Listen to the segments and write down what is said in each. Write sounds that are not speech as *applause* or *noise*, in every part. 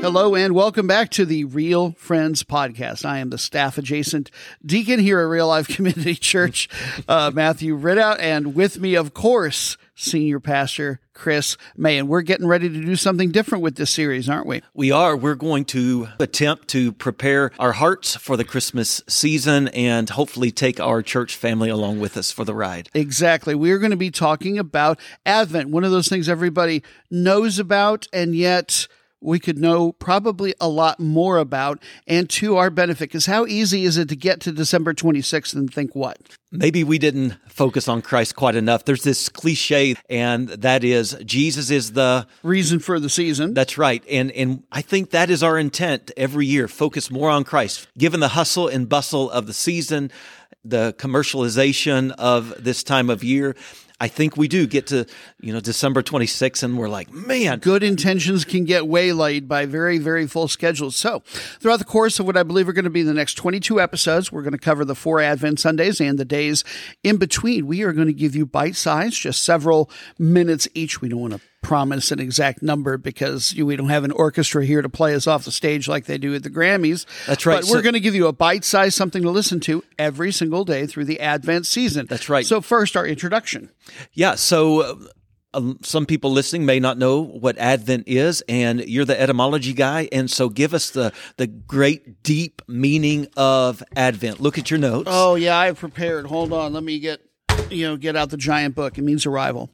Hello and welcome back to the Real Friends podcast. I am the staff adjacent deacon here at Real Life *laughs* Community Church, uh, Matthew Ridout, and with me, of course, senior pastor Chris May. And we're getting ready to do something different with this series, aren't we? We are. We're going to attempt to prepare our hearts for the Christmas season and hopefully take our church family along with us for the ride. Exactly. We're going to be talking about Advent, one of those things everybody knows about, and yet we could know probably a lot more about and to our benefit. Because how easy is it to get to December 26th and think what? Maybe we didn't focus on Christ quite enough. There's this cliche, and that is Jesus is the reason for the season. That's right. And, and I think that is our intent every year focus more on Christ. Given the hustle and bustle of the season, the commercialization of this time of year, I think we do get to, you know, December 26th and we're like, man. Good intentions can get waylaid by very, very full schedules. So, throughout the course of what I believe are going to be the next 22 episodes, we're going to cover the four Advent Sundays and the days in between. We are going to give you bite size, just several minutes each. We don't want to promise an exact number because we don't have an orchestra here to play us off the stage like they do at the Grammys. That's right. But so, we're going to give you a bite size something to listen to every single day through the Advent season. That's right. So, first, our introduction. Yeah. So, uh, um, some people listening may not know what Advent is, and you're the etymology guy, and so give us the the great deep meaning of Advent. Look at your notes. Oh yeah, I've prepared. Hold on, let me get you know get out the giant book. It means arrival.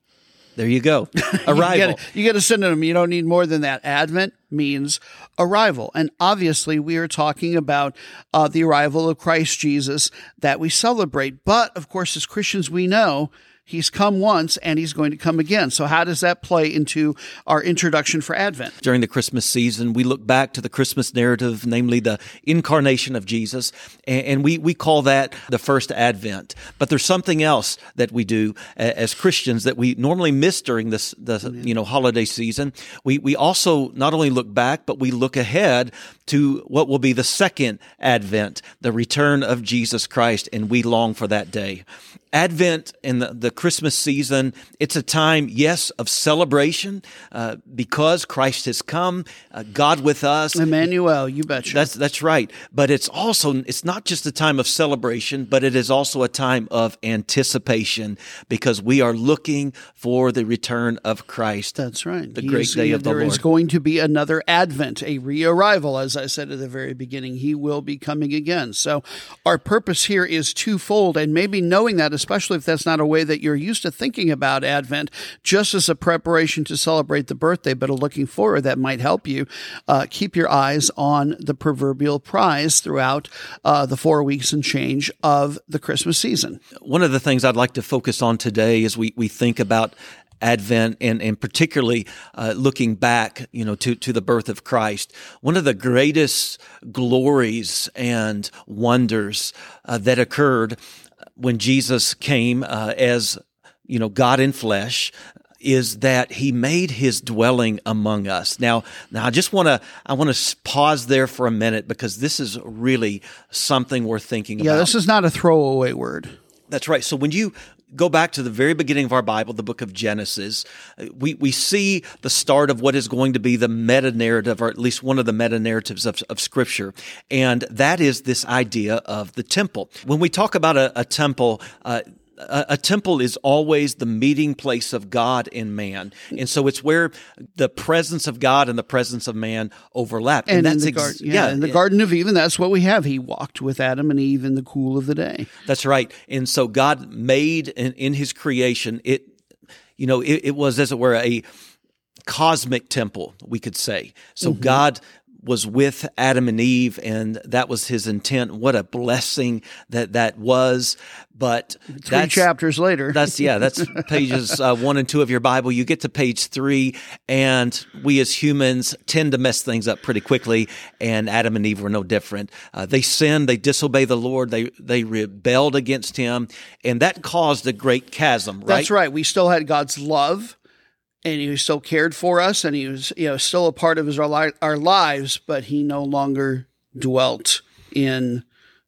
There you go. *laughs* Arrival. you, get a, synonym. You don't need more than that. Advent means arrival. And obviously, we are talking about uh, the arrival of Christ Jesus that we celebrate. But of course, as Christians, we know He's come once and he's going to come again. So, how does that play into our introduction for Advent? During the Christmas season, we look back to the Christmas narrative, namely the incarnation of Jesus, and we, we call that the first Advent. But there's something else that we do as Christians that we normally miss during this the you know holiday season. We we also not only look back, but we look ahead to what will be the second Advent, the return of Jesus Christ, and we long for that day. Advent and the, the Christmas season, it's a time, yes, of celebration uh, because Christ has come, uh, God with us. Emmanuel, you betcha. That's that's right. But it's also it's not just a time of celebration, but it is also a time of anticipation because we are looking for the return of Christ. That's right. The he great is, day of the Lord. There is going to be another Advent, a re-arrival, as I said at the very beginning. He will be coming again. So our purpose here is twofold, and maybe knowing that especially if that's not a way that you're used to thinking about Advent, just as a preparation to celebrate the birthday, but a looking forward that might help you uh, keep your eyes on the proverbial prize throughout uh, the four weeks and change of the Christmas season. One of the things I'd like to focus on today as we, we think about Advent and, and particularly uh, looking back, you know, to, to the birth of Christ. One of the greatest glories and wonders uh, that occurred when Jesus came uh, as you know God in flesh is that he made his dwelling among us. Now, now I just want to I want to pause there for a minute because this is really something we're thinking yeah, about. Yeah, this is not a throwaway word. That's right. So when you go back to the very beginning of our Bible, the book of Genesis, we, we see the start of what is going to be the meta narrative, or at least one of the meta narratives of, of Scripture. And that is this idea of the temple. When we talk about a, a temple, uh, a, a, temple is always the meeting place of God and man. And so it's where the presence of God and the presence of man overlap. And, and that's in the, ex- yeah, yeah, in the Garden of Eden, that's what we have. He walked with Adam and Eve in the cool of the day. That's right. And so God made in, in his creation, it, you know, it, it was as it were a, cosmic temple, we could say. So mm-hmm. God was with Adam and Eve, and that was his intent. What a blessing that that was. But three chapters later, that's yeah, that's *laughs* pages uh, one and two of your Bible. You get to page three, and we as humans tend to mess things up pretty quickly. And Adam and Eve were no different. Uh, they sinned, they disobeyed the Lord, they they rebelled against Him, and that caused a great chasm. Right? That's right. We still had God's love and he still cared for us and he was you know still a part of his our, our lives but he no longer dwelt in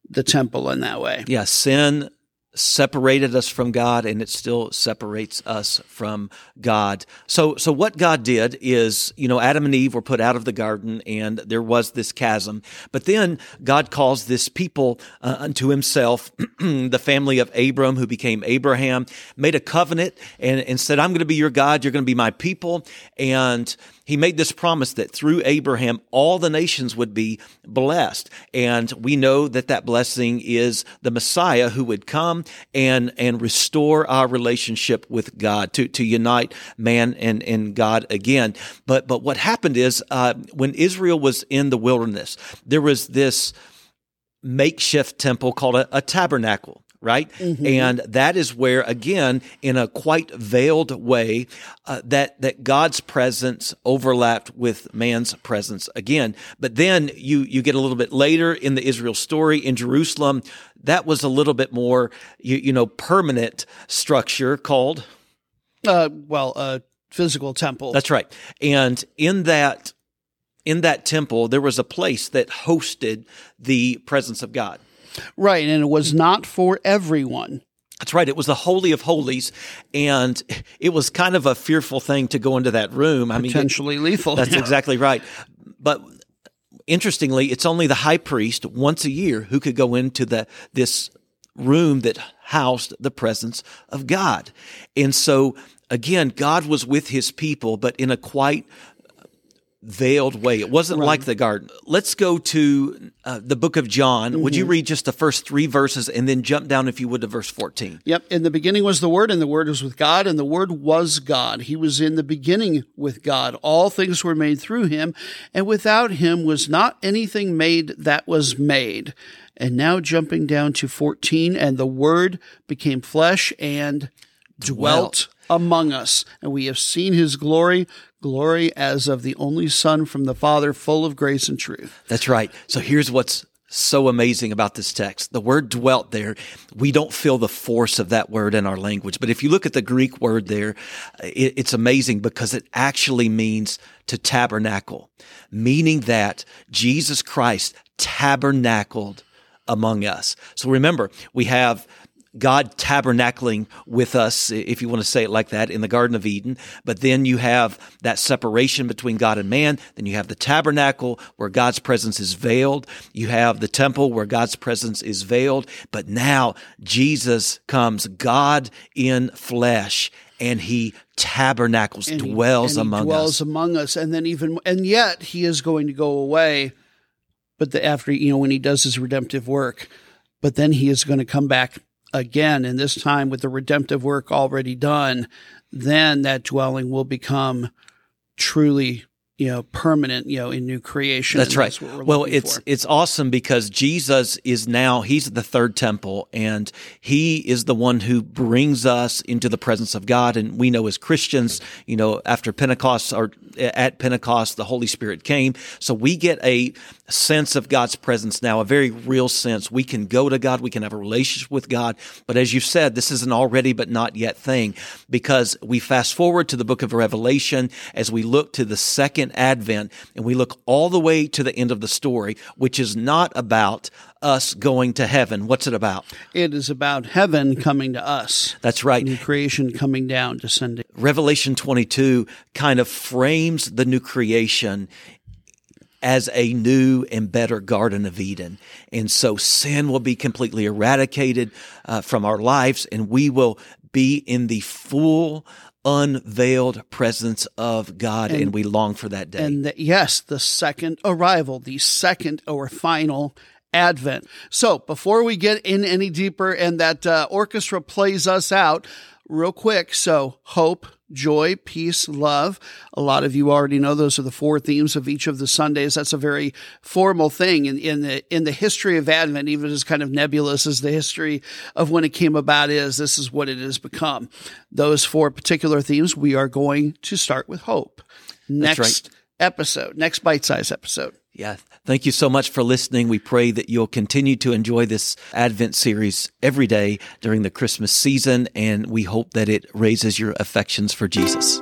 the temple in that way. Yeah sin separated us from God and it still separates us from God. So so what God did is, you know, Adam and Eve were put out of the garden and there was this chasm. But then God calls this people uh, unto himself, *clears throat* the family of Abram who became Abraham, made a covenant and, and said, I'm going to be your God, you're going to be my people. And he made this promise that through Abraham, all the nations would be blessed. And we know that that blessing is the Messiah who would come and, and restore our relationship with God, to, to unite man and, and God again. But, but what happened is, uh, when Israel was in the wilderness, there was this makeshift temple called a, a tabernacle right? Mm-hmm. And that is where, again, in a quite veiled way, uh, that that God's presence overlapped with man's presence again. But then you you get a little bit later in the Israel story in Jerusalem. That was a little bit more, you, you know, permanent structure called. Uh, well, a physical temple. That's right. And in that in that temple, there was a place that hosted the presence of God. Right. And it was not for everyone. That's right. It was the Holy of Holies, and it was kind of a fearful thing to go into that room. I Potentially mean, lethal. That's yeah. exactly right. But interestingly, it's only the high priest once a year who could go into the this room that housed the presence of God. And so again, God was with his people, but in a quite veiled way. It wasn't right. like the garden. Let's go to uh, the book of John. Mm-hmm. Would you mm-hmm. read just the first three verses and then jump down, if you would, to verse 14? Yep. In the beginning was the Word, and the Word was with God, and the Word was God. He was in the beginning with God. All things were made through him, and without him was not anything made that was made. And now jumping down to 14, and the Word became flesh and dwelt. Among us, and we have seen his glory, glory as of the only Son from the Father, full of grace and truth. That's right. So here's what's so amazing about this text. The word dwelt there, we don't feel the force of that word in our language. But if you look at the Greek word there, it's amazing because it actually means to tabernacle, meaning that Jesus Christ tabernacled among us. So remember, we have God tabernacling with us, if you want to say it like that, in the Garden of Eden. But then you have that separation between God and man. Then you have the tabernacle where God's presence is veiled. You have the temple where God's presence is veiled. But now Jesus comes, God in flesh, and he tabernacles, and dwells he, among dwells us. among us. And then even, and yet he is going to go away. But the, after, you know, when he does his redemptive work, but then he is going to come back again, and this time with the redemptive work already done, then that dwelling will become truly you know permanent you know in new creation that's right. that's well it's for. it's awesome because jesus is now he's the third temple and he is the one who brings us into the presence of god. And we know as christians you know after pentecost or at pentecost the holy spirit came. So we get a sense of god's presence now a very real sense. We can go to god. We can have a relationship with god. But as you said this is an already but not yet thing because we fast forward to the book of revelation. As we look to the second advent and we look all the way to the end of the story, which is not about us going to heaven. What's it about? It is about heaven coming to us. That's right. New creation coming down, descending. Revelation 22 kind of frames the new creation as a new and better Garden of Eden. And so sin will be completely eradicated uh, from our lives and we will be in the full unveiled presence of God, and, and we long for that day. And the, yes, the second arrival, the second or final advent. So before we get in any deeper and that uh, orchestra plays us out, real quick. So hope, joy, peace, love. A lot of you already know those are the four themes of each of the Sundays. That's a very formal thing in, in the in the history of Advent, even as kind of nebulous as the history of when it came about is. This is what it has become. Those four particular themes. We are going to start with hope. Next right. episode, next bite size episode. Yeah. Thank you so much for listening. We pray that you'll continue to enjoy this Advent series every day during the Christmas season, and we hope that it raises your affections for Jesus.